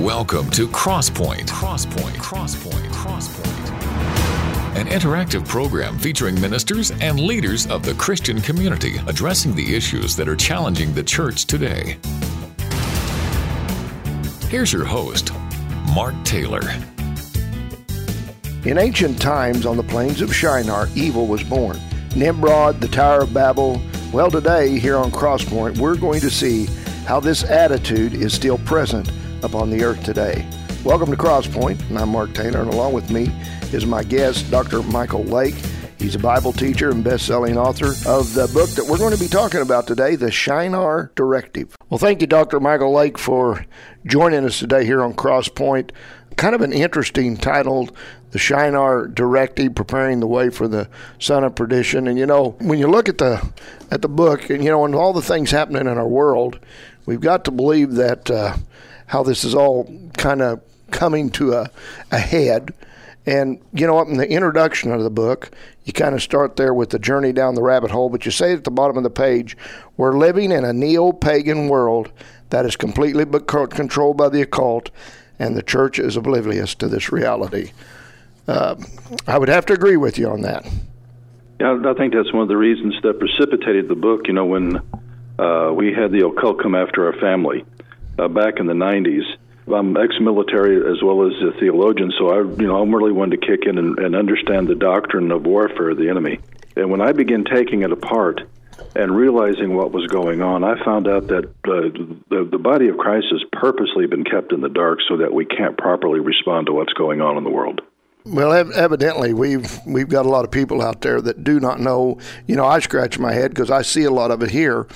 Welcome to Crosspoint. Crosspoint. Crosspoint. Crosspoint. An interactive program featuring ministers and leaders of the Christian community addressing the issues that are challenging the church today. Here's your host, Mark Taylor. In ancient times on the plains of Shinar, evil was born. Nimrod, the Tower of Babel. Well, today, here on Crosspoint, we're going to see how this attitude is still present upon the earth today. Welcome to Crosspoint, and I'm Mark Taylor, and along with me is my guest, Dr. Michael Lake. He's a Bible teacher and best-selling author of the book that we're going to be talking about today, The Shinar Directive. Well, thank you, Dr. Michael Lake, for joining us today here on Crosspoint. Kind of an interesting title, The Shinar Directive, preparing the way for the son of perdition. And you know, when you look at the at the book, and you know, and all the things happening in our world, we've got to believe that uh, how this is all kind of coming to a, a head. And you know what? In the introduction of the book, you kind of start there with the journey down the rabbit hole, but you say at the bottom of the page, we're living in a neo pagan world that is completely controlled by the occult, and the church is oblivious to this reality. Uh, I would have to agree with you on that. Yeah, I think that's one of the reasons that precipitated the book. You know, when uh, we had the occult come after our family uh, back in the 90s. I'm ex-military as well as a theologian, so I, you know, I'm really one to kick in and, and understand the doctrine of warfare of the enemy. And when I began taking it apart and realizing what was going on, I found out that uh, the the body of Christ has purposely been kept in the dark so that we can't properly respond to what's going on in the world. Well, ev- evidently we've we've got a lot of people out there that do not know. You know, I scratch my head because I see a lot of it here,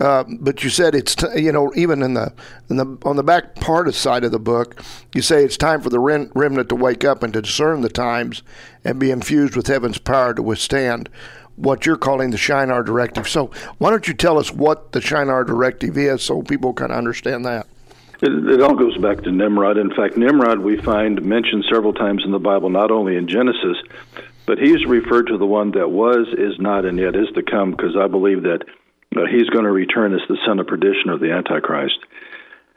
uh, but you said it's t- you know even in the in the on the back part of side of the book, you say it's time for the rem- remnant to wake up and to discern the times and be infused with heaven's power to withstand what you're calling the Shinar Directive. So why don't you tell us what the Shinar Directive is so people kind of understand that? It, it, all goes back to Nimrod. In fact, Nimrod we find mentioned several times in the Bible, not only in Genesis, but he's referred to the one that was, is not, and yet is to come, because I believe that he's going to return as the son of perdition or the Antichrist.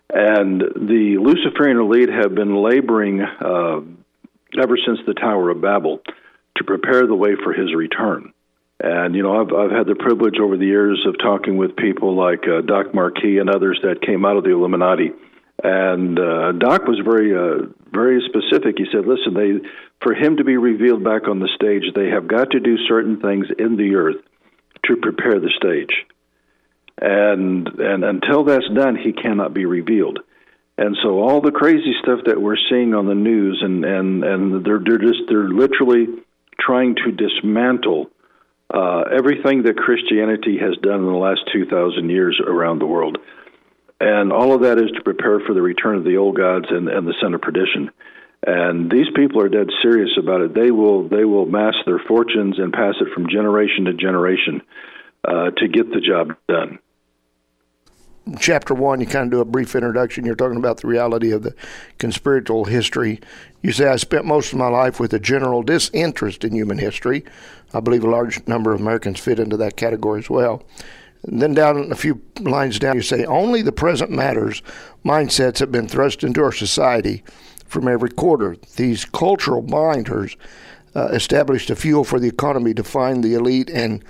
And the Luciferian elite have been laboring uh, ever since the Tower of Babel to prepare the way for his return. And you know, I've I've had the privilege over the years of talking with people like uh, Doc Marquis and others that came out of the Illuminati. And uh, Doc was very uh, very specific. He said, "Listen, they for him to be revealed back on the stage, they have got to do certain things in the earth to prepare the stage." And and until that's done, he cannot be revealed. And so all the crazy stuff that we're seeing on the news, and and and they're they're just they're literally trying to dismantle uh, everything that Christianity has done in the last two thousand years around the world. And all of that is to prepare for the return of the old gods and, and the son of perdition. And these people are dead serious about it. They will they will mass their fortunes and pass it from generation to generation uh, to get the job done chapter one, you kind of do a brief introduction. You're talking about the reality of the conspiratorial history. You say, I spent most of my life with a general disinterest in human history. I believe a large number of Americans fit into that category as well. And then down a few lines down, you say, only the present matters mindsets have been thrust into our society from every quarter. These cultural binders uh, established a fuel for the economy to find the elite and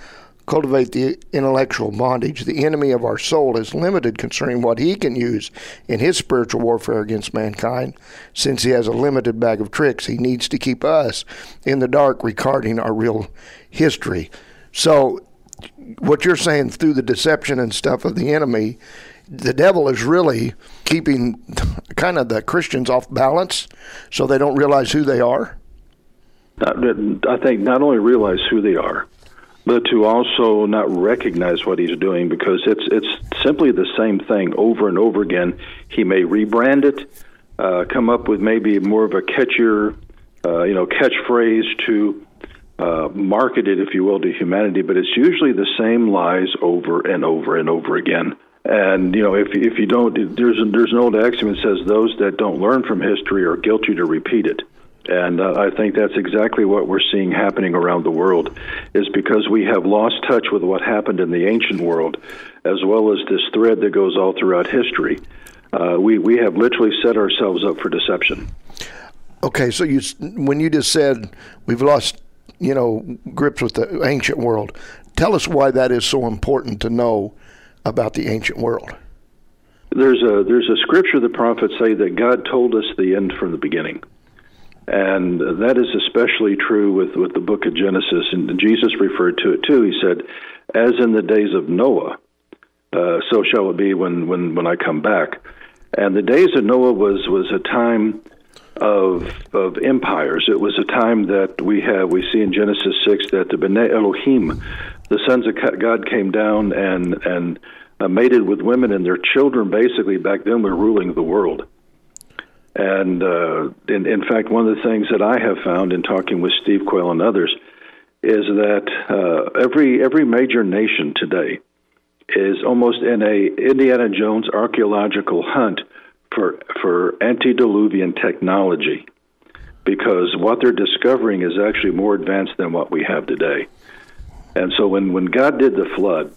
cultivate the intellectual bondage. The enemy of our soul is limited concerning what he can use in his spiritual warfare against mankind. Since he has a limited bag of tricks, he needs to keep us in the dark regarding our real history. So, what you're saying through the deception and stuff of the enemy, the devil is really keeping kind of the Christians off balance so they don't realize who they are? I think not only realize who they are, but to also not recognize what he's doing because it's it's simply the same thing over and over again. He may rebrand it, uh, come up with maybe more of a catchier, uh, you know, catchphrase to uh, market it, if you will, to humanity. But it's usually the same lies over and over and over again. And you know, if if you don't, there's there's an old axiom that says those that don't learn from history are guilty to repeat it. And uh, I think that's exactly what we're seeing happening around the world, is because we have lost touch with what happened in the ancient world, as well as this thread that goes all throughout history. uh, we we have literally set ourselves up for deception. Okay, so you when you just said we've lost, you know, grips with the ancient world, tell us why that is so important to know about the ancient world. There's a there's a scripture the prophets say that God told us the end from the beginning. And that is especially true with, with the book of Genesis. And Jesus referred to it too. He said, As in the days of Noah, uh, so shall it be when, when, when I come back. And the days of Noah was, was a time of, of empires. It was a time that we have, we see in Genesis 6 that the B'nai Elohim, the sons of God, came down and, and uh, mated with women, and their children basically back then were ruling the world. And uh, in, in fact, one of the things that I have found in talking with Steve Quayle and others is that uh, every every major nation today is almost in a Indiana Jones archaeological hunt for for antediluvian technology because what they're discovering is actually more advanced than what we have today. And so when, when God did the flood,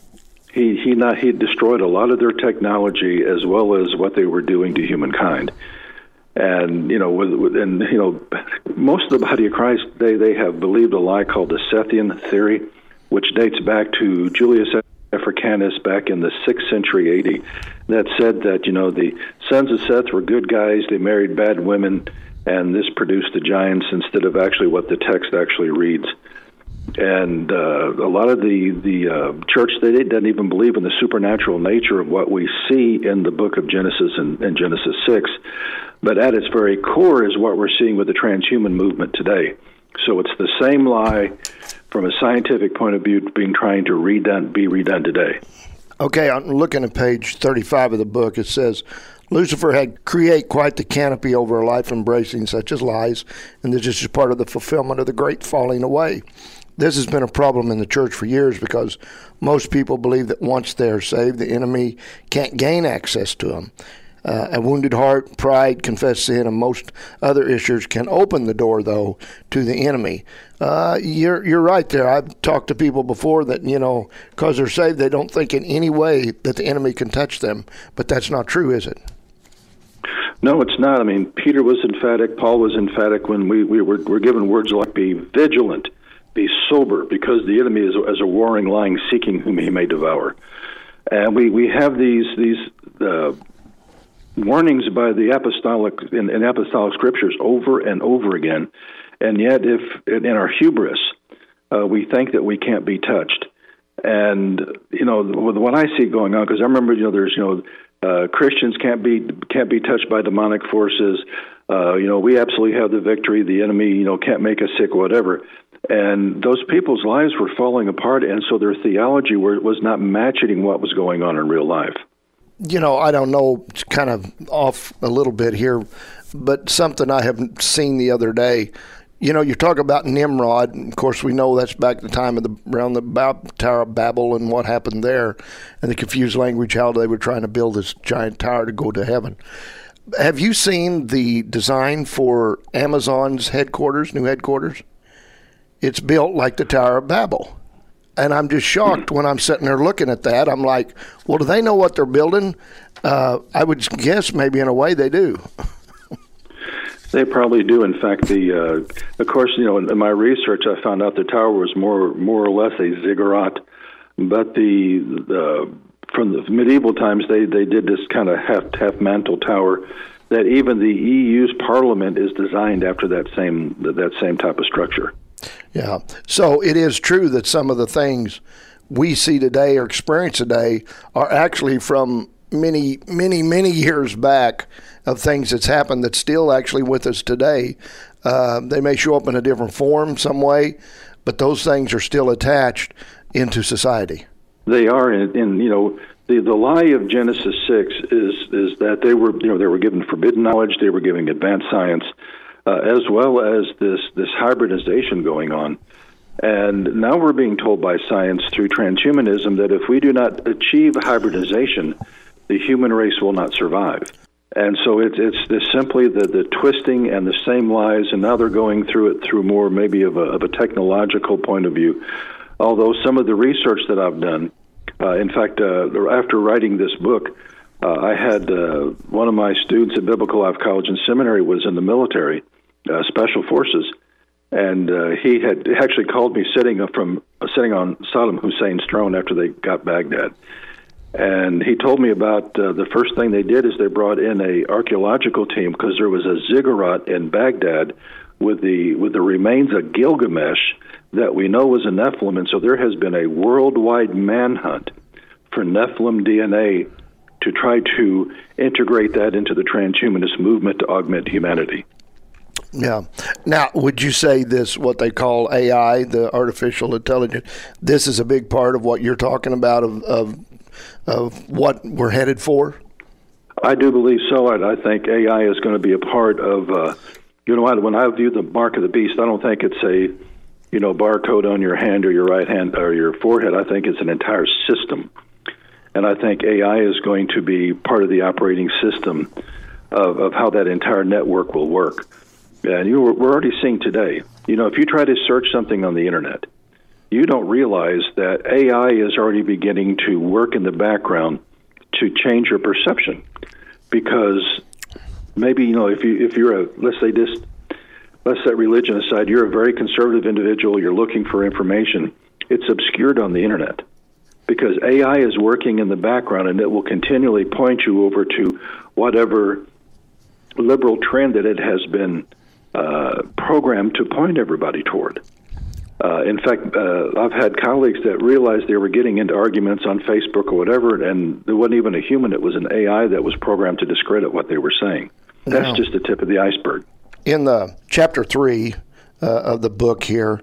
he he not he destroyed a lot of their technology as well as what they were doing to humankind and you know, and you know, most of the body of Christ they they have believed a lie called the Sethian theory, which dates back to Julius Africanus back in the sixth century AD, that said that you know the sons of Seth were good guys, they married bad women, and this produced the giants instead of actually what the text actually reads. And uh, a lot of the the uh, church they doesn't even believe in the supernatural nature of what we see in the book of Genesis and, and Genesis six but at its very core is what we're seeing with the transhuman movement today. So it's the same lie from a scientific point of view being trying to redone, be redone today. Okay, I'm looking at page 35 of the book. It says Lucifer had create quite the canopy over a life embracing such as lies, and this is just part of the fulfillment of the great falling away. This has been a problem in the church for years because most people believe that once they're saved, the enemy can't gain access to them. Uh, a wounded heart, pride, confessed sin, and most other issues can open the door, though, to the enemy. Uh, you're you're right there. I've talked to people before that you know because they're saved, they don't think in any way that the enemy can touch them. But that's not true, is it? No, it's not. I mean, Peter was emphatic. Paul was emphatic when we, we were, were given words like "be vigilant, be sober," because the enemy is as a warring lion seeking whom he may devour. And we, we have these these uh, warnings by the apostolic in, in apostolic scriptures over and over again, and yet, if in our hubris, uh, we think that we can't be touched. And you know what I see going on, because I remember you know there's you know uh, Christians can't be can't be touched by demonic forces. Uh, you know we absolutely have the victory. The enemy you know can't make us sick, whatever. And those people's lives were falling apart, and so their theology were, was not matching what was going on in real life you know, I don't know, it's kind of off a little bit here, but something I have seen the other day. You know, you talk about Nimrod, and of course, we know that's back the time of the around the Tower of Babel and what happened there, and the confused language how they were trying to build this giant tower to go to heaven. Have you seen the design for Amazon's headquarters, new headquarters? It's built like the Tower of Babel. And I'm just shocked when I'm sitting there looking at that. I'm like, well, do they know what they're building? Uh, I would guess maybe in a way they do. They probably do. In fact, the uh, of course, you know, in, my research, I found out the tower was more more or less a ziggurat, but the the from the medieval times they they did this kind of half half mantle tower that even the EU's parliament is designed after that same that same type of structure. Yeah. So it is true that some of the things we see today or experience today are actually from many, many, many years back of things that's happened that's still actually with us today. Uh, they may show up in a different form some way, but those things are still attached into society. They are, and, and you know, the the lie of Genesis six is is that they were you know they were given forbidden knowledge, they were giving advanced science, uh, as well as this this hybridization going on. And now we're being told by science through transhumanism that if we do not achieve hybridization, the human race will not survive. And so it's it's this simply the, the twisting and the same lies, and now they're going through it through more maybe of a, of a technological point of view. Although some of the research that I've done, uh, in fact, uh, after writing this book, Uh, I had uh, one of my students at Biblical Life College and Seminary was in the military, uh, Special Forces, and uh, he had actually called me sitting from uh, sitting on Saddam Hussein's throne after they got Baghdad, and he told me about uh, the first thing they did is they brought in a archaeological team because there was a ziggurat in Baghdad with the with the remains of Gilgamesh that we know was a Nephilim, and so there has been a worldwide manhunt for Nephilim DNA to try to integrate that into the transhumanist movement to augment humanity. Yeah. Now, would you say this, what they call AI, the artificial intelligence, this is a big part of what you're talking about of, of, of what we're headed for? I do believe so. I, I think AI is going to be a part of, uh, you know, when I view the mark of the beast, I don't think it's a, you know, barcode on your hand or your right hand or your forehead. I think it's an entire system. And I think AI is going to be part of the operating system of, of how that entire network will work. And you, we're already seeing today, you know, if you try to search something on the internet, you don't realize that AI is already beginning to work in the background to change your perception. Because maybe, you know, if, you, if you're a, let's say this, let's set religion aside, you're a very conservative individual, you're looking for information, it's obscured on the internet because AI is working in the background and it will continually point you over to whatever liberal trend that it has been uh, programmed to point everybody toward. Uh, in fact, uh, I've had colleagues that realized they were getting into arguments on Facebook or whatever, and there wasn't even a human; it was an AI that was programmed to discredit what they were saying. That's just the tip of the iceberg. In the chapter three uh, of the book here,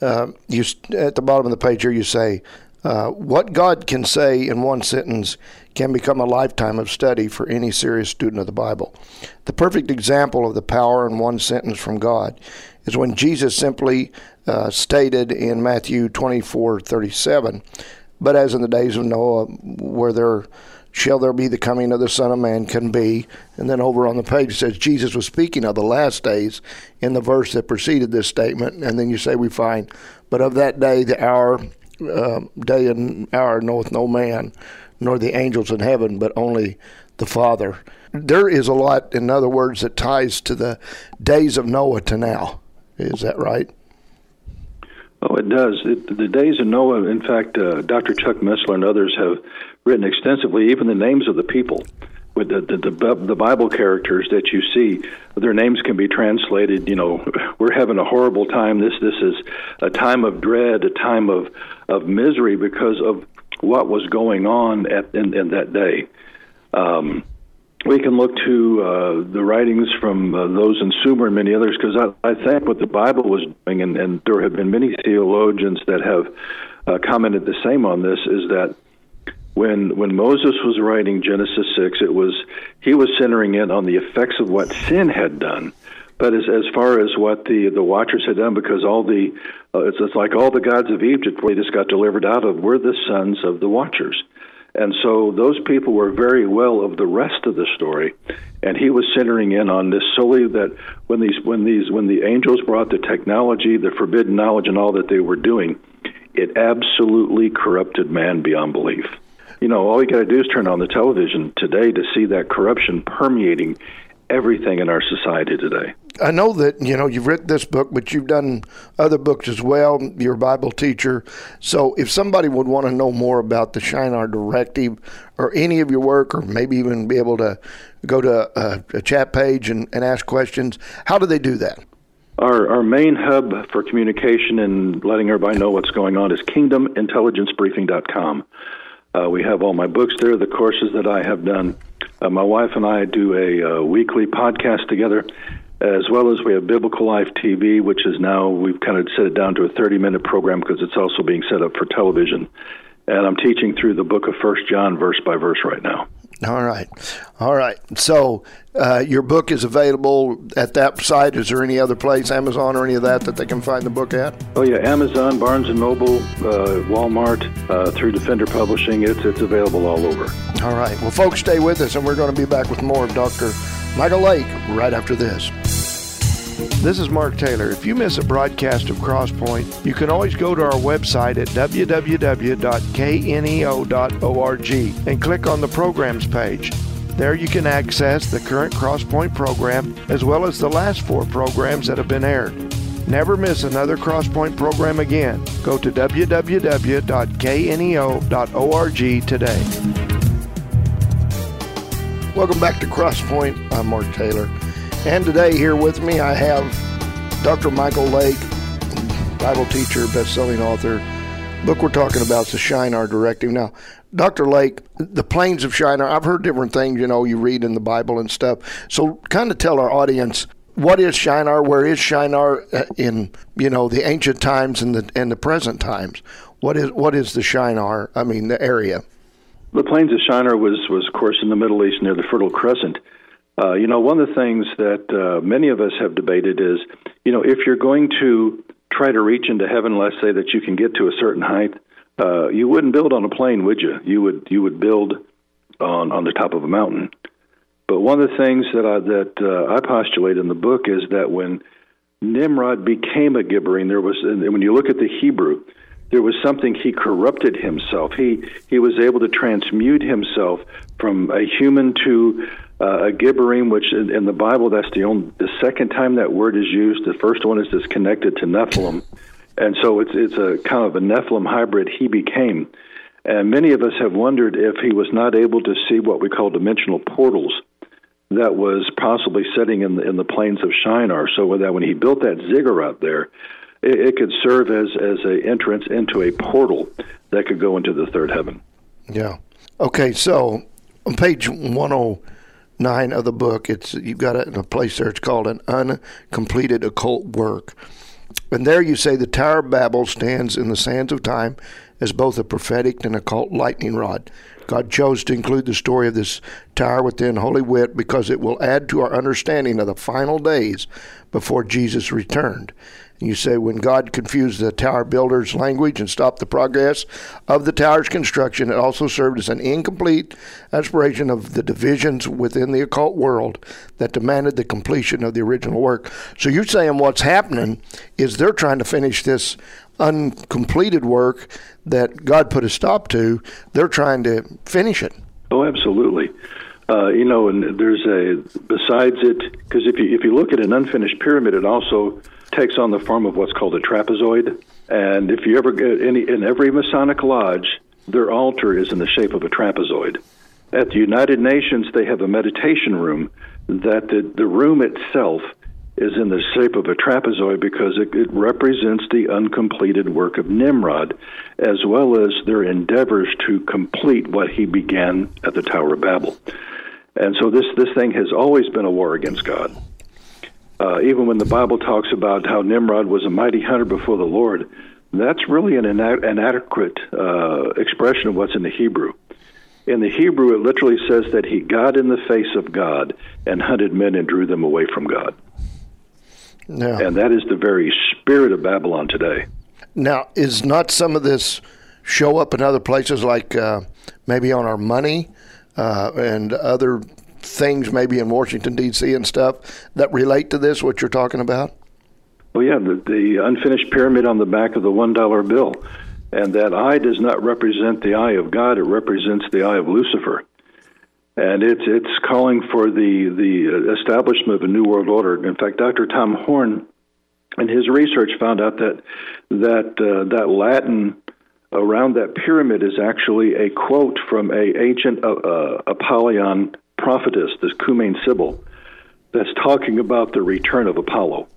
uh, you at the bottom of the page here, you say uh, what God can say in one sentence can become a lifetime of study for any serious student of the Bible. The perfect example of the power in one sentence from God is when Jesus simply uh, stated in Matthew 24 37, But as in the days of Noah, where there shall there be the coming of the Son of Man can be. And then over on the page it says Jesus was speaking of the last days in the verse that preceded this statement. And then you say we find, but of that day, the hour uh, day and hour knoweth no man, nor the angels in heaven, but only the Father. There is a lot, in other words, that ties to the days of Noah to now. Is that right? Oh, it does. It, the days of Noah, in fact, uh, Dr. Chuck Missler and others have written extensively, even the names of the people with the, the, the the Bible characters that you see, their names can be translated. You know, we're having a horrible time. This this is a time of dread, a time of of misery because of what was going on at in, in that day. Um, we can look to uh, the writings from uh, those in Sumer and many others because I, I think what the Bible was doing, and, and there have been many theologians that have uh, commented the same on this, is that when when Moses was writing Genesis six, it was he was centering in on the effects of what sin had done. But as as far as what the the Watchers had done, because all the uh, it's, it's like all the gods of Egypt, we just got delivered out of, were the sons of the Watchers. And so those people were very well of the rest of the story, and he was centering in on this solely that when these when these when the angels brought the technology, the forbidden knowledge, and all that they were doing, it absolutely corrupted man beyond belief you know, all you got to do is turn on the television today to see that corruption permeating everything in our society today. I know that you know you've written this book, but you've done other books as well. You're a Bible teacher, so if somebody would want to know more about the Shinar Directive or any of your work, or maybe even be able to go to a, a chat page and, and ask questions, how do they do that? Our, our main hub for communication and letting everybody know what's going on is kingdomintelligencebriefing.com. Uh, we have all my books there, the courses that I have done. Uh, my wife and I do a uh, weekly podcast together, as well as we have Biblical Life TV, which is now we've kind of set it down to a 30 minute program because it's also being set up for television. And I'm teaching through the book of First John verse by verse right now. All right. All right. So uh, your book is available at that site. Is there any other place, Amazon or any of that, that they can find the book at? Oh, yeah. Amazon, Barnes & Noble, uh, Walmart, uh, through Defender Publishing. It's, it's available all over. All right. Well, folks, stay with us, and we're going to be back with more of Dr. Michael Lake right after this. This is Mark Taylor. If you miss a broadcast of Crosspoint, you can always go to our website at www.kneo.org and click on the programs page. There you can access the current Crosspoint program as well as the last four programs that have been aired. Never miss another Crosspoint program again. Go to www.kneo.org today. Welcome back to Crosspoint. I'm Mark Taylor. And today, here with me, I have Dr. Michael Lake, Bible teacher, best-selling author. Book we're talking about is the Shinar Directive. Now, Dr. Lake, the plains of Shinar, I've heard different things, you know, you read in the Bible and stuff. So kind of tell our audience what is Shinar, where is Shinar uh, in, you know, the ancient times and the and the present times. What is what is the Shinar? I mean, the area. The plains of Shinar was was of course in the Middle East near the Fertile Crescent. Uh, you know, one of the things that uh, many of us have debated is, you know, if you're going to try to reach into heaven, let's say that you can get to a certain height, uh, you wouldn't build on a plane, would you? You would you would build on on the top of a mountain. But one of the things that I that uh, I postulate in the book is that when Nimrod became a Gibberine, there was, and when you look at the Hebrew, there was something he corrupted himself. He he was able to transmute himself from a human to uh, a Gibberine, which in, in the Bible that's the only the second time that word is used. The first one is just connected to Nephilim, and so it's it's a kind of a Nephilim hybrid he became. And many of us have wondered if he was not able to see what we call dimensional portals that was possibly sitting in the, in the plains of Shinar, so that when he built that ziggurat there, it, it could serve as as an entrance into a portal that could go into the third heaven. Yeah. Okay. So on page one hundred nine of the book, it's you've got it in a place there. It's called an uncompleted occult work, and there you say the Tower of Babel stands in the sands of time as both a prophetic and occult lightning rod. God chose to include the story of this tower within Holy Writ because it will add to our understanding of the final days before Jesus returned. You say when God confused the tower builder's language and stopped the progress of the tower's construction, it also served as an incomplete exploration of the divisions within the occult world that demanded the completion of the original work. So you're saying what's happening is they're trying to finish this uncompleted work that God put a stop to. They're trying to finish it. Oh, absolutely. Uh, you know, and there's a besides it because if you if you look at an unfinished pyramid, it also takes on the form of what's called a trapezoid. And if you ever get any in every Masonic lodge, their altar is in the shape of a trapezoid. At the United Nations, they have a meditation room that the, the room itself is in the shape of a trapezoid because it, it represents the uncompleted work of Nimrod, as well as their endeavors to complete what he began at the Tower of Babel. And so this, this thing has always been a war against God. Uh, even when the Bible talks about how Nimrod was a mighty hunter before the Lord, that's really an inadequate uh, expression of what's in the Hebrew. In the Hebrew, it literally says that he got in the face of God and hunted men and drew them away from God. Yeah. And that is the very spirit of Babylon today. Now, is not some of this show up in other places like uh, maybe on our money uh, and other things maybe in Washington D.C. and stuff that relate to this? What you're talking about? Well, yeah, the, the unfinished pyramid on the back of the one dollar bill, and that eye does not represent the eye of God; it represents the eye of Lucifer, and it's it's calling for the the establishment of a new world order. In fact, Dr. Tom Horn, in his research, found out that that uh, that Latin around that pyramid is actually a quote from a ancient uh, uh, Apollyon prophetess, this Cumaean Sibyl, that's talking about the return of Apollo.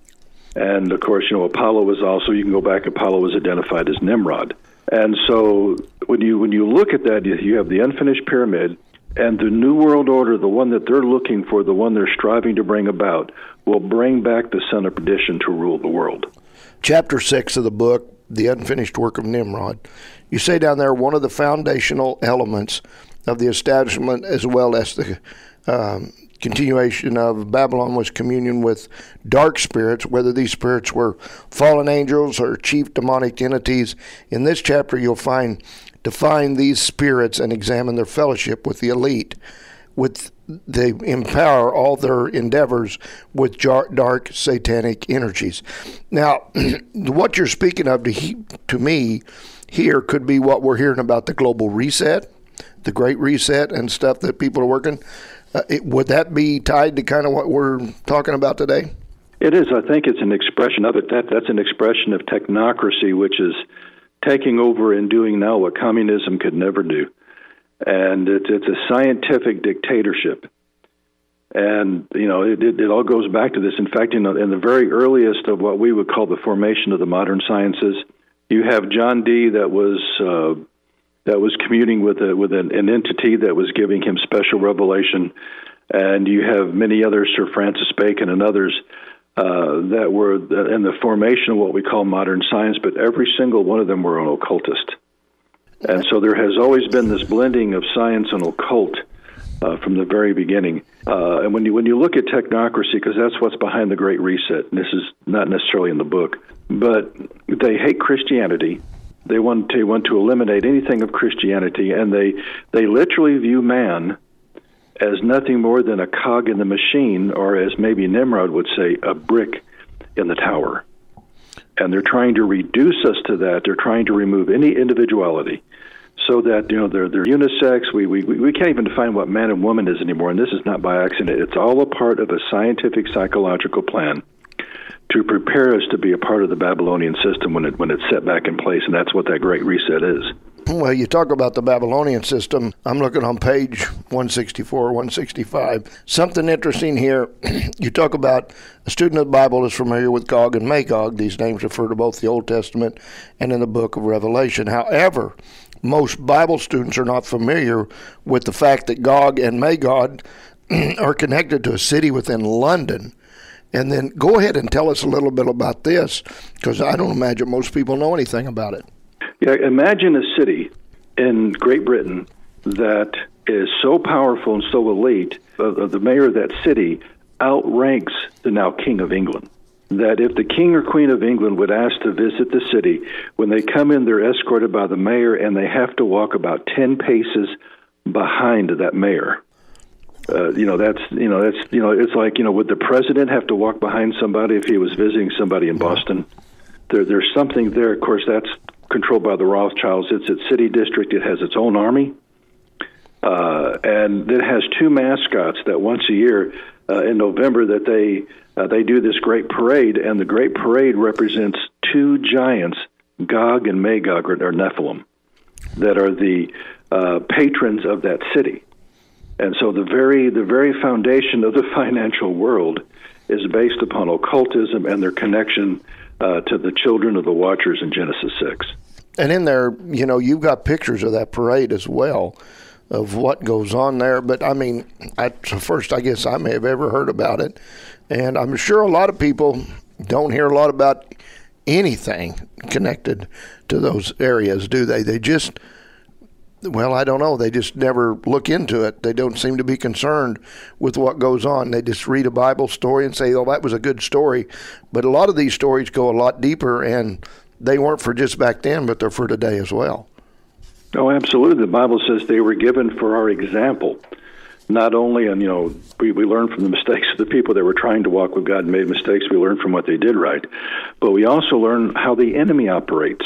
And of course, you know, Apollo was also, you can go back, Apollo was identified as Nimrod. And so when you, when you look at that, you have the unfinished pyramid, and the New World Order, the one that they're looking for, the one they're striving to bring about, will bring back the son of perdition to rule the world. Chapter 6 of the book, The Unfinished Work of Nimrod, you say down there one of the foundational elements of the establishment as well as the um, continuation of Babylon was communion with dark spirits, whether these spirits were fallen angels or chief demonic entities. In this chapter, you'll find define these spirits and examine their fellowship with the elite. with they empower all their endeavors with dark satanic energies. Now, what you're speaking of to, he, to me here could be what we're hearing about the global reset, the Great Reset, and stuff that people are working. Uh, it, would that be tied to kind of what we're talking about today? It is. I think it's an expression of it. That that's an expression of technocracy, which is taking over and doing now what communism could never do, and it's it's a scientific dictatorship. And you know, it, it, it all goes back to this. In fact, in the, very earliest of what we would call the formation of the modern sciences, you have John Dee that was uh, that was communing with a, with an, an entity that was giving him special revelation, and you have many others, Sir Francis Bacon and others, uh, that were in the formation of what we call modern science. But every single one of them were an occultist, and so there has always been this blending of science and occult. Uh, from the very beginning, uh, and when you when you look at technocracy, because that's what's behind the Great Reset. And this is not necessarily in the book, but they hate Christianity they want to want to eliminate anything of Christianity, and they they literally view man as nothing more than a cog in the machine, or as maybe Nimrod would say, a brick in the tower. And they're trying to reduce us to that. They're trying to remove any individuality, so that you know they're they're unisex. We we we can't even define what man and woman is anymore. And this is not by accident. It's all a part of a scientific psychological plan to prepare us to be a part of the Babylonian system when it when it's set back in place, and that's what that Great Reset is. Well, you talk about the Babylonian system. I'm looking on page 164, 165. Something interesting here. you talk about a student of the Bible is familiar with Gog and Magog. These names refer to both the Old Testament and in the book of Revelation. However, most Bible students are not familiar with the fact that Gog and Magog are connected to a city within London and then go ahead and tell us a little bit about this, because I don't imagine most people know anything about it. Yeah, imagine a city in Great Britain that is so powerful and so elite. Uh, the mayor of that city outranks the now King of England. That if the King or Queen of England would ask to visit the city, when they come in, they're escorted by the mayor and they have to walk about 10 paces behind that mayor uh, you know that's you know that's you know it's like you know would the president have to walk behind somebody if he was visiting somebody in Boston? There, there's something there. Of course, that's controlled by the Rothschilds. It's its city district. It has its own army, uh, and it has two mascots that once a year uh, in November that they uh, they do this great parade, and the great parade represents two giants, Gog and Magog, or, or Nephilim, that are the uh, patrons of that city. And so the very the very foundation of the financial world is based upon occultism and their connection uh, to the children of the Watchers in Genesis six. And in there, you know, you've got pictures of that parade as well, of what goes on there. But I mean, at first, I guess I may have ever heard about it, and I'm sure a lot of people don't hear a lot about anything connected to those areas, do they? They just well, I don't know. They just never look into it. They don't seem to be concerned with what goes on. They just read a Bible story and say, "Oh, that was a good story." But a lot of these stories go a lot deeper, and they weren't for just back then, but they're for today as well. Oh, absolutely. The Bible says they were given for our example. Not only, and you know, we, we learn from the mistakes of the people that were trying to walk with God and made mistakes. We learn from what they did right, but we also learn how the enemy operates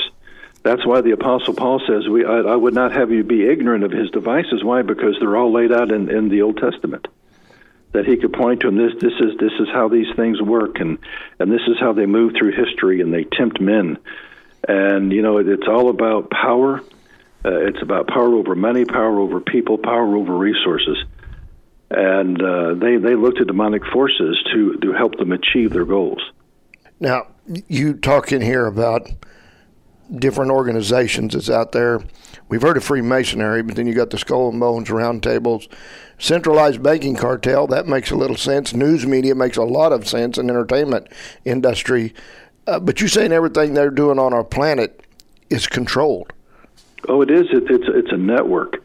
that's why the Apostle Paul says, "We I, I, would not have you be ignorant of his devices." Why? Because they're all laid out in, in the Old Testament. That he could point to them. This this is this is how these things work, and and this is how they move through history, and they tempt men. And you know, it, it's all about power. Uh, it's about power over money, power over people, power over resources. And uh, they they look to demonic forces to to help them achieve their goals. Now, you talk in here about different organizations that's out there. We've heard of Freemasonry, but then you got the Skull and Bones roundtables. Centralized banking cartel, that makes a little sense. News media makes a lot of sense in entertainment industry. Uh, but you're saying everything they're doing on our planet is controlled. Oh, it is. It, it's it's a network,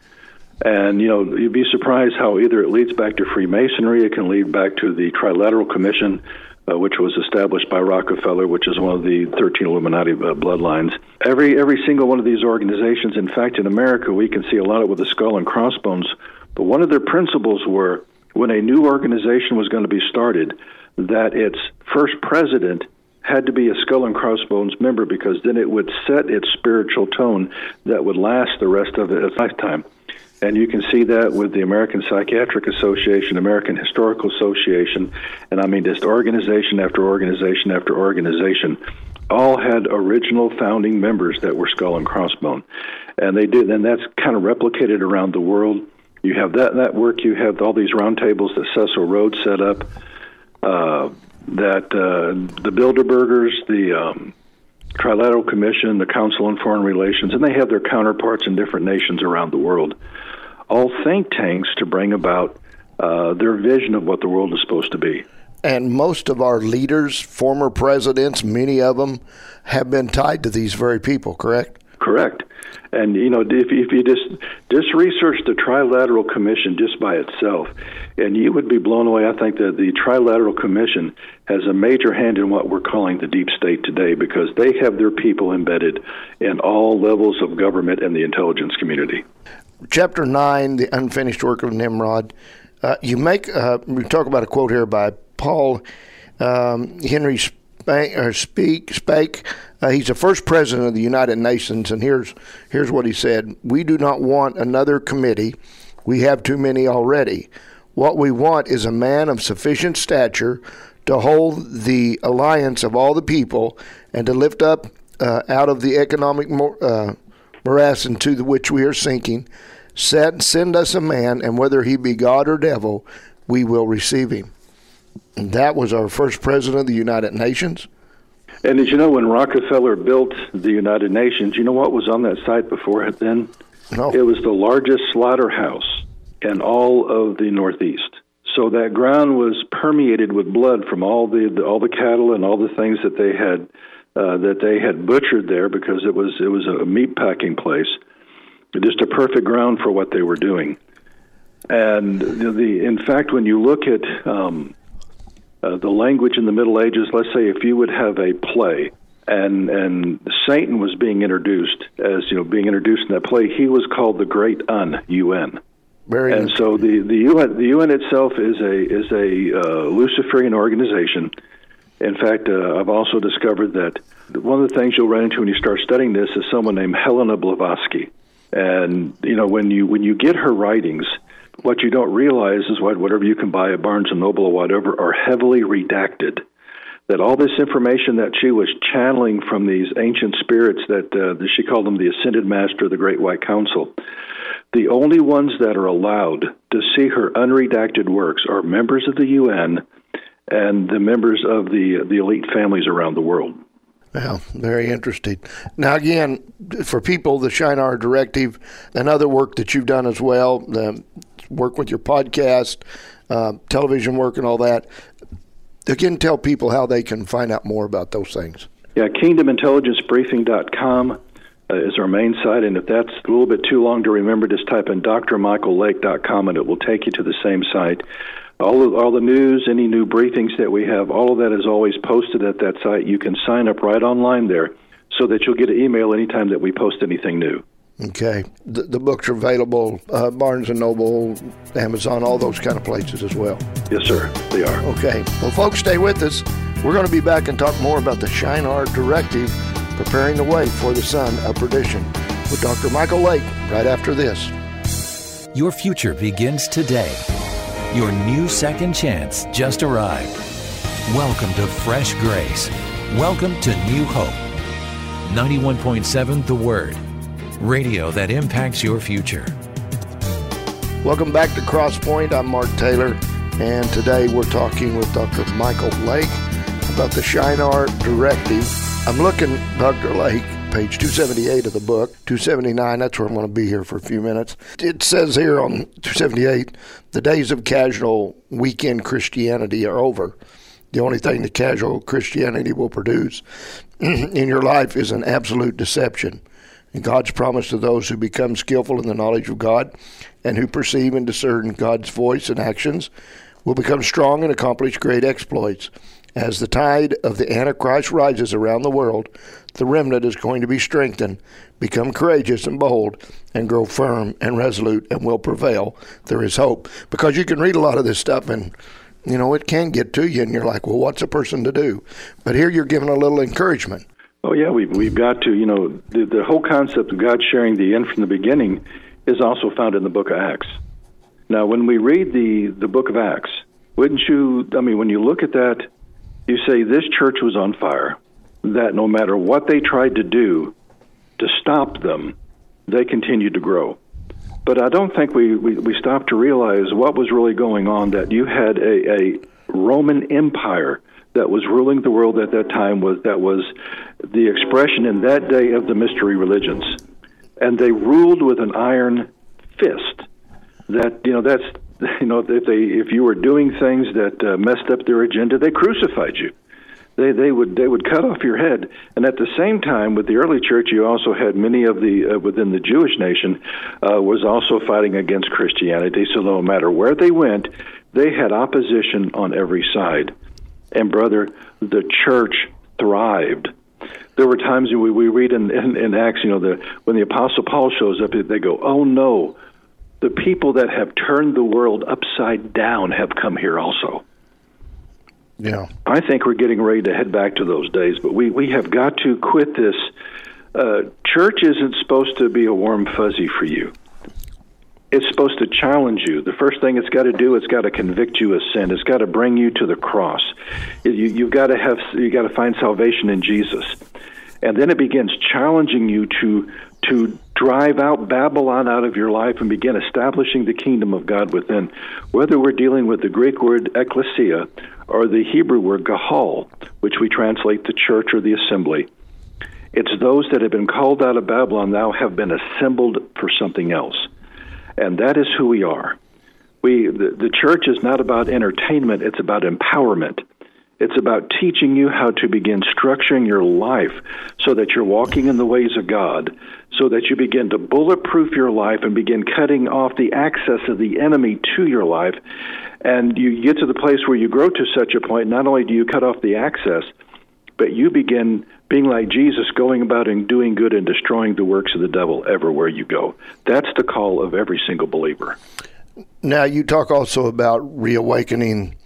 and you know you'd be surprised how either it leads back to Freemasonry, it can lead back to the Trilateral Commission, uh, which was established by Rockefeller, which is one of the 13 Illuminati uh, bloodlines. Every every single one of these organizations, in fact, in America, we can see a lot of with the skull and crossbones But one of their principles were when a new organization was going to be started, that its first president had to be a skull and crossbones member because then it would set its spiritual tone that would last the rest of its lifetime. And you can see that with the American Psychiatric Association, American Historical Association, and I mean just organization after organization after organization, all had original founding members that were skull and crossbone. And they did, and that's kind of replicated around the world. You have that network, you have all these roundtables that Cecil Rhodes set up. Uh, that uh, the Bilderbergers, the um, Trilateral Commission, the Council on Foreign Relations, and they have their counterparts in different nations around the world, all think tanks to bring about uh, their vision of what the world is supposed to be. And most of our leaders, former presidents, many of them, have been tied to these very people, correct? Correct. And you know, if, if you just just research the Trilateral Commission just by itself, and you would be blown away. I think that the Trilateral Commission has a major hand in what we're calling the deep state today because they have their people embedded in all levels of government and the intelligence community. Chapter nine, the unfinished work of Nimrod. Uh, you make uh, we talk about a quote here by Paul um, Henry Spank, or Speak Spake. Uh, he's the first president of the United Nations, and here's here's what he said: We do not want another committee. We have too many already. What we want is a man of sufficient stature to hold the alliance of all the people and to lift up uh, out of the economic mor- uh, morass into the which we are sinking. Set, send us a man, and whether he be God or devil, we will receive him. And that was our first president of the United Nations. And as you know, when Rockefeller built the United Nations, you know what was on that site before it then? No. It was the largest slaughterhouse in all of the Northeast. So that ground was permeated with blood from all the, the all the cattle and all the things that they had uh, that they had butchered there because it was it was a meat packing place, just a perfect ground for what they were doing. And the, the in fact, when you look at um, uh, the language in the Middle Ages, let's say if you would have a play and and Satan was being introduced as you know being introduced in that play, he was called the Great Un UN. Very and so the the UN the UN itself is a is a uh, Luciferian organization. In fact, uh, I've also discovered that one of the things you'll run into when you start studying this is someone named Helena Blavatsky. And you know when you when you get her writings, what you don't realize is what whatever you can buy at Barnes and Noble or whatever are heavily redacted. That all this information that she was channeling from these ancient spirits that, uh, that she called them the Ascended Master, the Great White Council, the only ones that are allowed to see her unredacted works are members of the UN and the members of the the elite families around the world. Yeah, very interesting. Now, again, for people, the Shinar Directive and other work that you've done as well, the work with your podcast, uh, television work, and all that. Again, tell people how they can find out more about those things. Yeah, kingdomintelligencebriefing.com uh, is our main site, and if that's a little bit too long to remember, just type in drmichaellake.com and it will take you to the same site. All of, all the news, any new briefings that we have, all of that is always posted at that site. You can sign up right online there so that you'll get an email anytime that we post anything new. Okay, the, the books are available uh, Barnes and Noble, Amazon, all those kind of places as well. Yes, sir, they are. Okay, well, folks, stay with us. We're going to be back and talk more about the Shinar Directive, preparing the way for the son of perdition, with Dr. Michael Lake right after this. Your future begins today. Your new second chance just arrived. Welcome to Fresh Grace. Welcome to New Hope. 91.7 The Word. Radio that impacts your future. Welcome back to Crosspoint. I'm Mark Taylor, and today we're talking with Dr. Michael Lake about the Shinar Directive. I'm looking, Dr. Lake, page 278 of the book, 279, that's where I'm going to be here for a few minutes. It says here on 278 the days of casual weekend Christianity are over. The only thing that casual Christianity will produce in your life is an absolute deception. And God's promise to those who become skillful in the knowledge of God and who perceive and discern God's voice and actions will become strong and accomplish great exploits. As the tide of the Antichrist rises around the world, the remnant is going to be strengthened, become courageous and bold, and grow firm and resolute and will prevail. There is hope. Because you can read a lot of this stuff and you know, it can get to you, and you're like, well, what's a person to do? But here you're given a little encouragement. Oh, yeah, we've, we've got to, you know, the, the whole concept of God sharing the end from the beginning is also found in the book of Acts. Now, when we read the, the book of Acts, wouldn't you, I mean, when you look at that, you say this church was on fire, that no matter what they tried to do to stop them, they continued to grow. But I don't think we, we, we stopped to realize what was really going on, that you had a, a Roman Empire that was ruling the world at that time was that was the expression in that day of the mystery religions and they ruled with an iron fist that you know that's you know if they if you were doing things that uh, messed up their agenda they crucified you they they would they would cut off your head. And at the same time, with the early church, you also had many of the uh, within the Jewish nation uh, was also fighting against Christianity. So no matter where they went, they had opposition on every side. And brother, the church thrived. There were times we we read in, in, in Acts, you know, the when the apostle Paul shows up, they go, "Oh no." The people that have turned the world upside down have come here also. Yeah. I think we're getting ready to head back to those days, but we, we have got to quit this. Uh, church isn't supposed to be a warm fuzzy for you. It's supposed to challenge you. The first thing it's got to do, it's got to convict you of sin. It's got to bring you to the cross. You, you've got to have, you got to find salvation in Jesus, and then it begins challenging you to to drive out Babylon out of your life and begin establishing the kingdom of God within. Whether we're dealing with the Greek word ecclesia or the Hebrew word qahal, which we translate the church or the assembly. It's those that have been called out of Babylon now have been assembled for something else. And that is who we are. We, the, the church is not about entertainment, it's about empowerment. It's about teaching you how to begin structuring your life so that you're walking in the ways of God, so that you begin to bulletproof your life and begin cutting off the access of the enemy to your life. And you get to the place where you grow to such a point, not only do you cut off the access, but you begin being like Jesus, going about and doing good and destroying the works of the devil everywhere you go. That's the call of every single believer. Now, you talk also about reawakening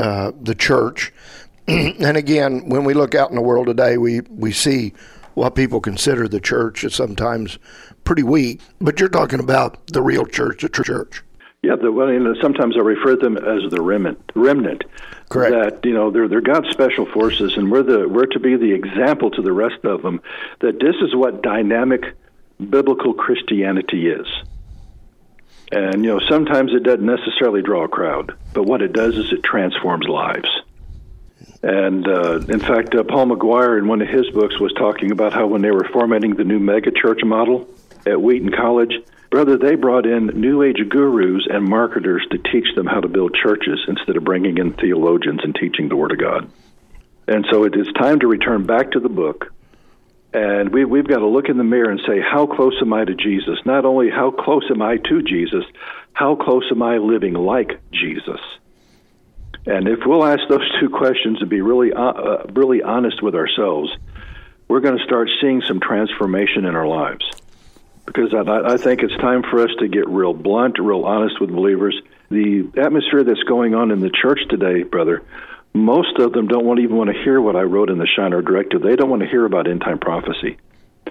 uh, the church. and again, when we look out in the world today, we, we see what people consider the church is sometimes pretty weak. But you're talking about the real church, the true church. Yeah, the, well, you know, sometimes I refer to them as the remnant. Remnant. Correct. That you know they're they're God's special forces, and we're the we're to be the example to the rest of them that this is what dynamic biblical Christianity is. And you know, sometimes it doesn't necessarily draw a crowd, but what it does is it transforms lives. And uh, in fact, uh, Paul McGuire, in one of his books, was talking about how when they were formatting the new megachurch model at Wheaton College, brother, they brought in New Age gurus and marketers to teach them how to build churches instead of bringing in theologians and teaching the Word of God. And so it is time to return back to the book and we, we've got to look in the mirror and say, how close am I to Jesus? Not only how close am I to Jesus, how close am I living like Jesus? And if we'll ask those two questions and be really, uh, uh, really honest with ourselves, we're going to start seeing some transformation in our lives. Because I, I think it's time for us to get real blunt, real honest with believers. The atmosphere that's going on in the church today, brother, most of them don't want, even want to hear what I wrote in the Shinar Directive. They don't want to hear about end time prophecy.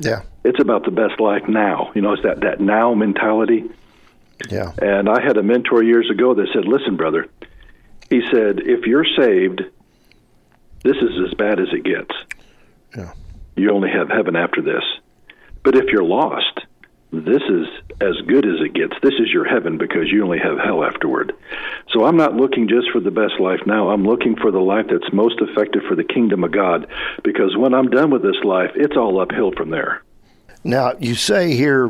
Yeah. It's about the best life now. You know, it's that, that now mentality. Yeah. And I had a mentor years ago that said, listen, brother, he said, if you're saved, this is as bad as it gets. Yeah. You only have heaven after this. But if you're lost, this is as good as it gets. This is your heaven because you only have hell afterward. So I'm not looking just for the best life now. I'm looking for the life that's most effective for the kingdom of God because when I'm done with this life, it's all uphill from there. Now, you say here,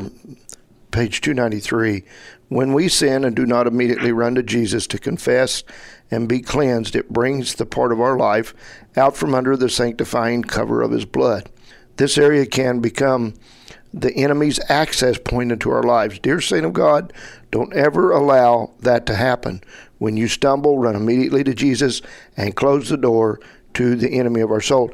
page 293, when we sin and do not immediately run to Jesus to confess and be cleansed, it brings the part of our life out from under the sanctifying cover of his blood. This area can become the enemy's access point into our lives. Dear saint of God, don't ever allow that to happen. When you stumble, run immediately to Jesus and close the door to the enemy of our soul.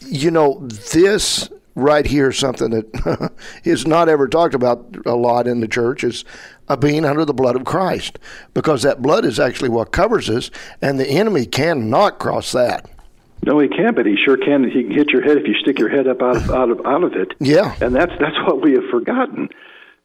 You know, this right here is something that is not ever talked about a lot in the church is uh, being under the blood of Christ because that blood is actually what covers us, and the enemy cannot cross that. No, he can't, but he sure can. He can hit your head if you stick your head up out of out of out of it. Yeah, and that's that's what we have forgotten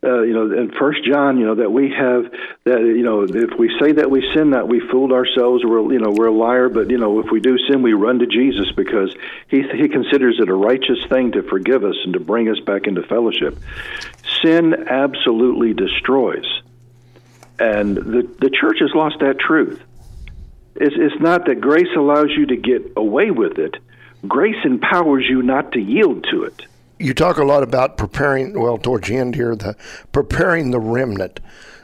uh, you know, in First John, you know, that we have that, you know, if we say that we sin not, we fooled ourselves. We're, you know, we're a liar. But you know, if we do sin, we run to Jesus because he he considers it a righteous thing to forgive us and to bring us back into fellowship. Sin absolutely destroys, and the the church has lost that truth. It's it's not that grace allows you to get away with it. Grace empowers you not to yield to it you talk a lot about preparing, well, towards the end here, the preparing the remnant.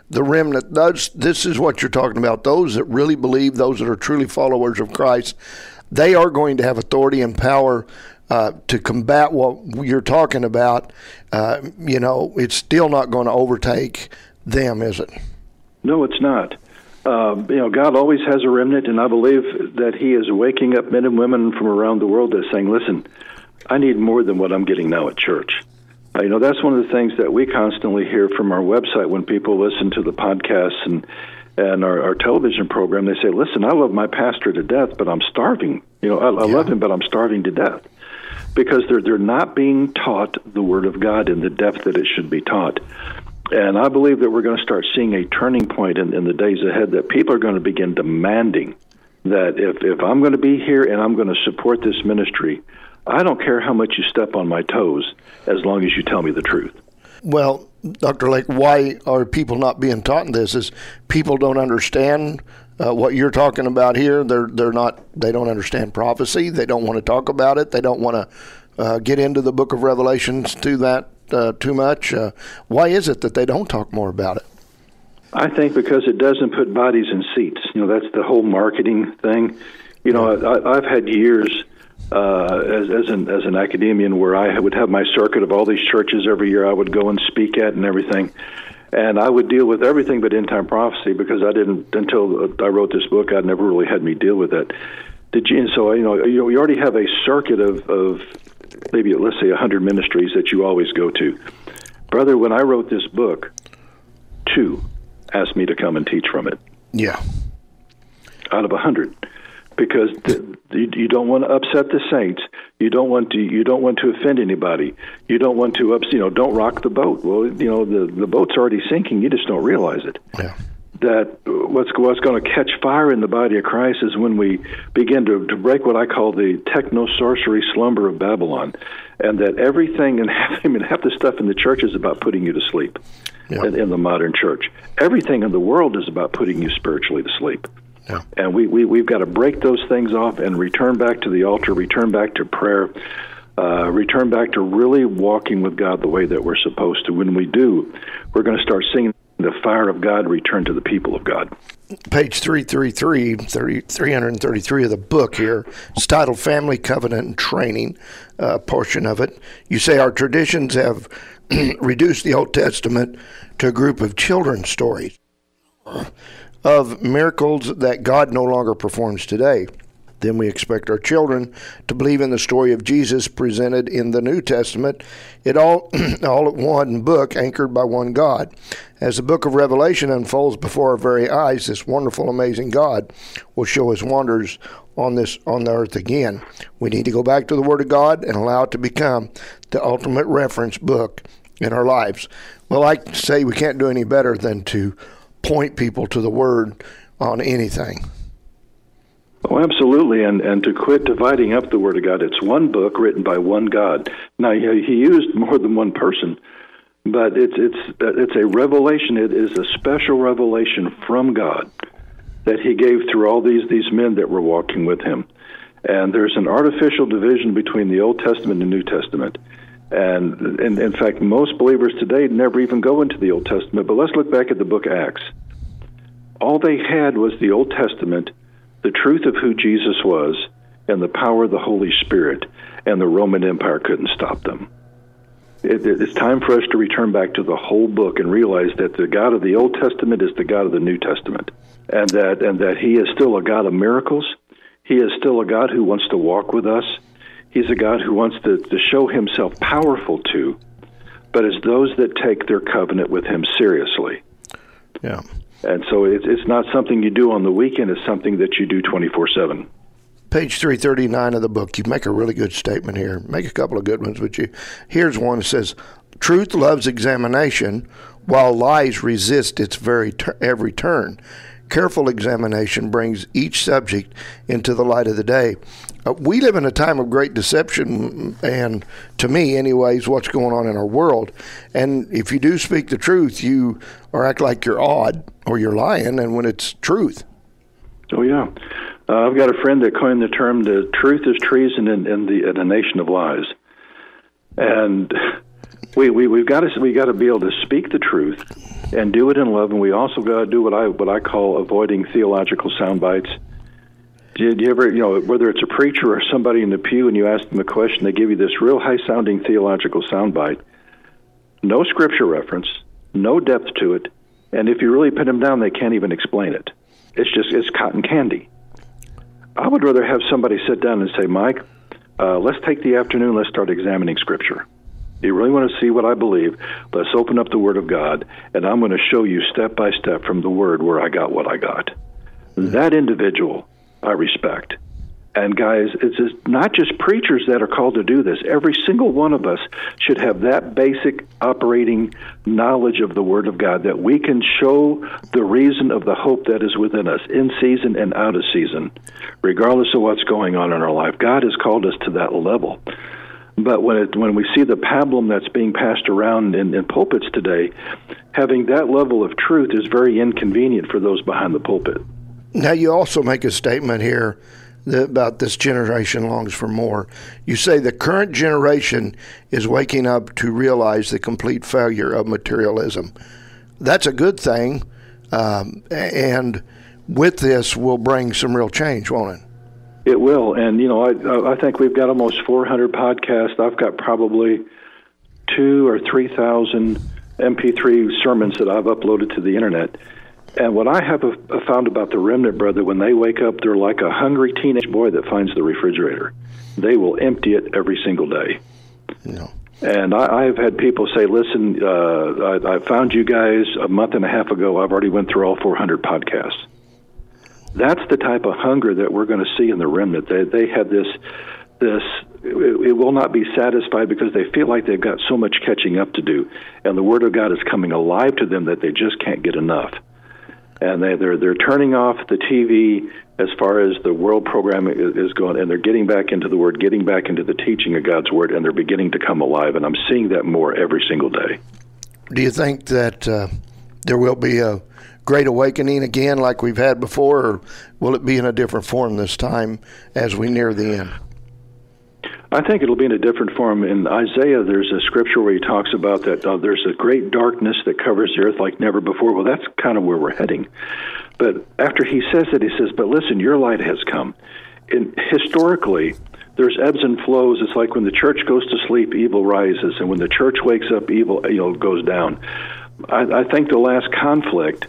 The remnant, those, this is what you're talking about. Those that really believe, those that are truly followers of Christ, they are going to have authority and power uh, to combat what you're talking about. Uh, you know, it's still not going to overtake them, is it? No, it's not. Uh, you know, God always has a remnant, and I believe that He is waking up men and women from around the world that's saying, listen, I need more than what I'm getting now at church. Uh, you know, that's one of the things that we constantly hear from our website when people listen to the podcasts and and our, our television program. They say, "Listen, I love my pastor to death, but I'm starving. You know, I, I yeah. love him, but I'm starving to death." Because they're they're not being taught the Word of God in the depth that it should be taught. And I believe that we're going to start seeing a turning point in, in the days ahead that people are going to begin demanding that if, if I'm going to be here and I'm going to support this ministry, I don't care how much you step on my toes as long as you tell me the truth. Well, Dr. Lake, why are people not being taught this? Is people don't understand uh, what you're talking about here? They're they're not they don't understand prophecy. They don't want to talk about it. They don't want to uh, get into the Book of Revelations to that uh, too much. Uh, why is it that they don't talk more about it? I think because it doesn't put bodies in seats. You know, that's the whole marketing thing. You know, I, I've had years uh, as, as an as an academician, where I would have my circuit of all these churches every year. I would go and speak at and everything, and I would deal with everything but end time prophecy because I didn't until I wrote this book. I'd never really had me deal with it. Did you? And so you know, you, you already have a circuit of of maybe let's say a hundred ministries that you always go to, brother. When I wrote this book, two asked me to come and teach from it. Yeah, out of a hundred because the, you, you don't want to upset the saints. You don't want to you don't want to offend anybody. You don't want to ups, you know don't rock the boat. Well, you know the the boat's already sinking. You just don't realize it. Yeah. That what's what's going to catch fire in the body of Christ is when we begin to, to break what I call the techno sorcery slumber of Babylon, and that everything and half, I mean half the stuff in the church is about putting you to sleep. Yeah. In, in the modern church, everything in the world is about putting you spiritually to sleep. Yeah. And we, we, we've got to break those things off and return back to the altar, return back to prayer, uh, return back to really walking with God the way that we're supposed to. When we do, we're going to start seeing the fire of God returned to the people of God. Page 333, 30, 333 of the book here, it's titled Family Covenant and Training, uh, portion of it. You say our traditions have reduced the Old Testament to a group of children's stories of miracles that God no longer performs today. Then we expect our children to believe in the story of Jesus presented in the New Testament, it all all at one book anchored by one God. As the book of Revelation unfolds before our very eyes, this wonderful, amazing God will show his wonders on this on the earth again. We need to go back to the Word of God and allow it to become the ultimate reference book in our lives. Well, I say we can't do any better than to point people to the Word on anything. Oh, absolutely, and and to quit dividing up the Word of God. It's one book written by one God. Now he, used more than one person, but it's it's it's a revelation. It is a special revelation from God that He gave through all these these men that were walking with Him. And there's an artificial division between the Old Testament and New Testament. And in, in fact, most believers today never even go into the Old Testament. But let's look back at the book Acts. All they had was the Old Testament, the truth of who Jesus was, and the power of the Holy Spirit, and the Roman Empire couldn't stop them. It, it's time for us to return back to the whole book and realize that the God of the Old Testament is the God of the New Testament, and that and that He is still a God of miracles. He is still a God who wants to walk with us. He's a God who wants to, to show himself powerful to, but as those that take their covenant with him seriously. Yeah. And so it's, it's not something you do on the weekend, it's something that you do 24 7. Page 339 of the book, you make a really good statement here. Make a couple of good ones, but you here's one that says, Truth loves examination, while lies resist its very ter- every turn. Careful examination brings each subject into the light of the day. Uh, we live in a time of great deception, and to me, anyways, what's going on in our world. And if you do speak the truth, you or act like you're odd or you're lying, and when it's truth. Oh yeah, uh, I've got a friend that coined the term "the truth is treason in, in the in a nation of lies," and we we we've got to we've got to be able to speak the truth and do it in love, and we also got to do what I what I call avoiding theological sound bites. Do you, ever, you know, whether it's a preacher or somebody in the pew, and you ask them a question, they give you this real high sounding theological soundbite, no scripture reference, no depth to it, and if you really pin them down, they can't even explain it. It's just it's cotton candy. I would rather have somebody sit down and say, Mike, uh, let's take the afternoon, let's start examining scripture. You really want to see what I believe? Let's open up the Word of God, and I'm going to show you step by step from the Word where I got what I got. That individual I respect. And guys, it's just not just preachers that are called to do this. Every single one of us should have that basic operating knowledge of the Word of God that we can show the reason of the hope that is within us in season and out of season, regardless of what's going on in our life. God has called us to that level. But when it, when we see the pablum that's being passed around in, in pulpits today, having that level of truth is very inconvenient for those behind the pulpit. Now, you also make a statement here about this generation longs for more. You say the current generation is waking up to realize the complete failure of materialism. That's a good thing, um, and with this will bring some real change, won't it? It will, and you know, I I think we've got almost 400 podcasts. I've got probably two or three thousand MP3 sermons that I've uploaded to the internet. And what I have found about the remnant brother, when they wake up, they're like a hungry teenage boy that finds the refrigerator. They will empty it every single day. No. And I, I've had people say, "Listen, uh, I, I found you guys a month and a half ago. I've already went through all 400 podcasts." That's the type of hunger that we're going to see in the remnant. They they have this this it will not be satisfied because they feel like they've got so much catching up to do, and the Word of God is coming alive to them that they just can't get enough. And they they're they're turning off the TV as far as the world program is going, and they're getting back into the Word, getting back into the teaching of God's Word, and they're beginning to come alive. And I'm seeing that more every single day. Do you think that uh, there will be a great awakening again like we've had before, or will it be in a different form this time as we near the end? I think it'll be in a different form. In Isaiah, there's a scripture where he talks about that uh, there's a great darkness that covers the earth like never before. Well, that's kind of where we're heading. But after he says that, he says, But listen, your light has come. And historically, there's ebbs and flows. It's like when the church goes to sleep, evil rises, and when the church wakes up, evil you know goes down. I, I think the last conflict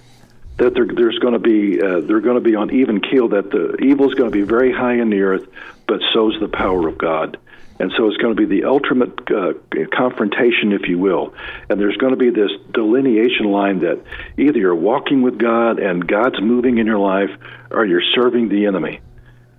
that there, there's going to be uh, they're going to be on even keel. That the evil is going to be very high in the earth, but so's the power of God. And so it's going to be the ultimate uh, confrontation, if you will. And there's going to be this delineation line that either you're walking with God and God's moving in your life, or you're serving the enemy.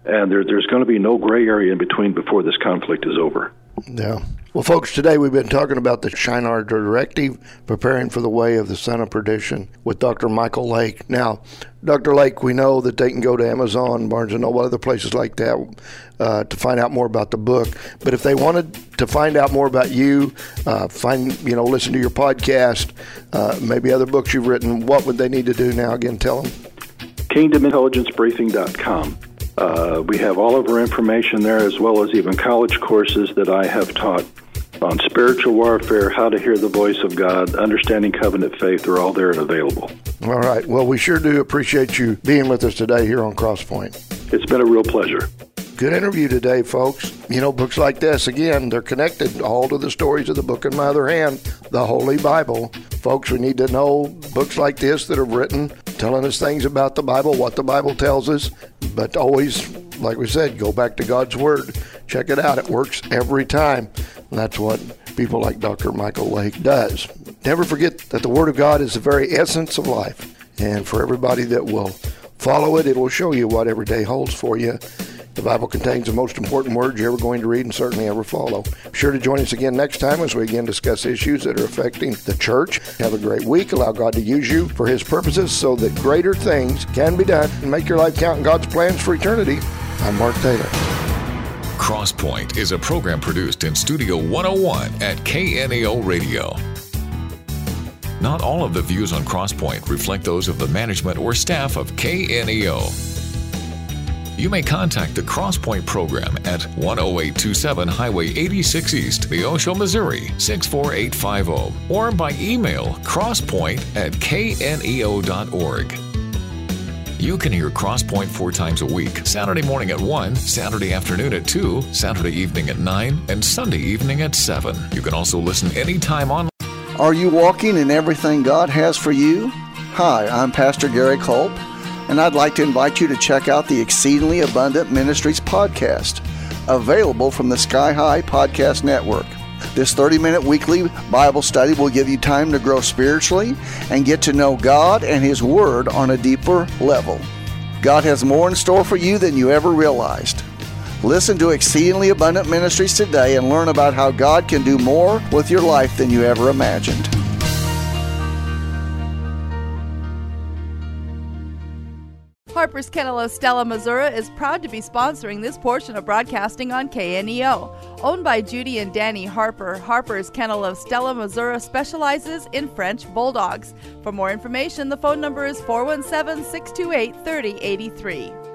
And there, there's going to be no gray area in between before this conflict is over. Yeah. Well, folks, today we've been talking about the Shinar Directive, preparing for the way of the son of perdition with Dr. Michael Lake. Now, Dr. Lake, we know that they can go to Amazon, Barnes and Noble, other places like that uh, to find out more about the book. But if they wanted to find out more about you, uh, find you know, listen to your podcast, uh, maybe other books you've written, what would they need to do now? Again, tell them. KingdomIntelligenceBriefing.com. Uh, we have all of our information there, as well as even college courses that I have taught on spiritual warfare, how to hear the voice of God, understanding covenant faith. They're all there and available. All right. Well, we sure do appreciate you being with us today here on Crosspoint. It's been a real pleasure. Good interview today, folks. You know, books like this, again, they're connected all to the stories of the book in my other hand, the Holy Bible. Folks, we need to know books like this that are written telling us things about the Bible, what the Bible tells us, but always like we said, go back to God's Word. Check it out. It works every time. And that's what people like Dr. Michael Lake does. Never forget that the Word of God is the very essence of life. And for everybody that will follow it, it will show you what every day holds for you. The Bible contains the most important words you're ever going to read and certainly ever follow. Be sure to join us again next time as we again discuss issues that are affecting the church. Have a great week. Allow God to use you for His purposes so that greater things can be done and make your life count in God's plans for eternity. I'm Mark Taylor. Crosspoint is a program produced in Studio 101 at KNEO Radio. Not all of the views on Crosspoint reflect those of the management or staff of KNEO. You may contact the Crosspoint program at 10827 Highway 86 East, Neosho, Missouri 64850, or by email crosspoint at kneo.org. You can hear Crosspoint four times a week Saturday morning at 1, Saturday afternoon at 2, Saturday evening at 9, and Sunday evening at 7. You can also listen anytime online. Are you walking in everything God has for you? Hi, I'm Pastor Gary Culp, and I'd like to invite you to check out the Exceedingly Abundant Ministries podcast, available from the Sky High Podcast Network. This 30 minute weekly Bible study will give you time to grow spiritually and get to know God and His Word on a deeper level. God has more in store for you than you ever realized. Listen to Exceedingly Abundant Ministries today and learn about how God can do more with your life than you ever imagined. Harper's Kennel of Stella, Missouri is proud to be sponsoring this portion of broadcasting on KNEO. Owned by Judy and Danny Harper, Harper's Kennel of Stella, Missouri specializes in French Bulldogs. For more information, the phone number is 417 628 3083.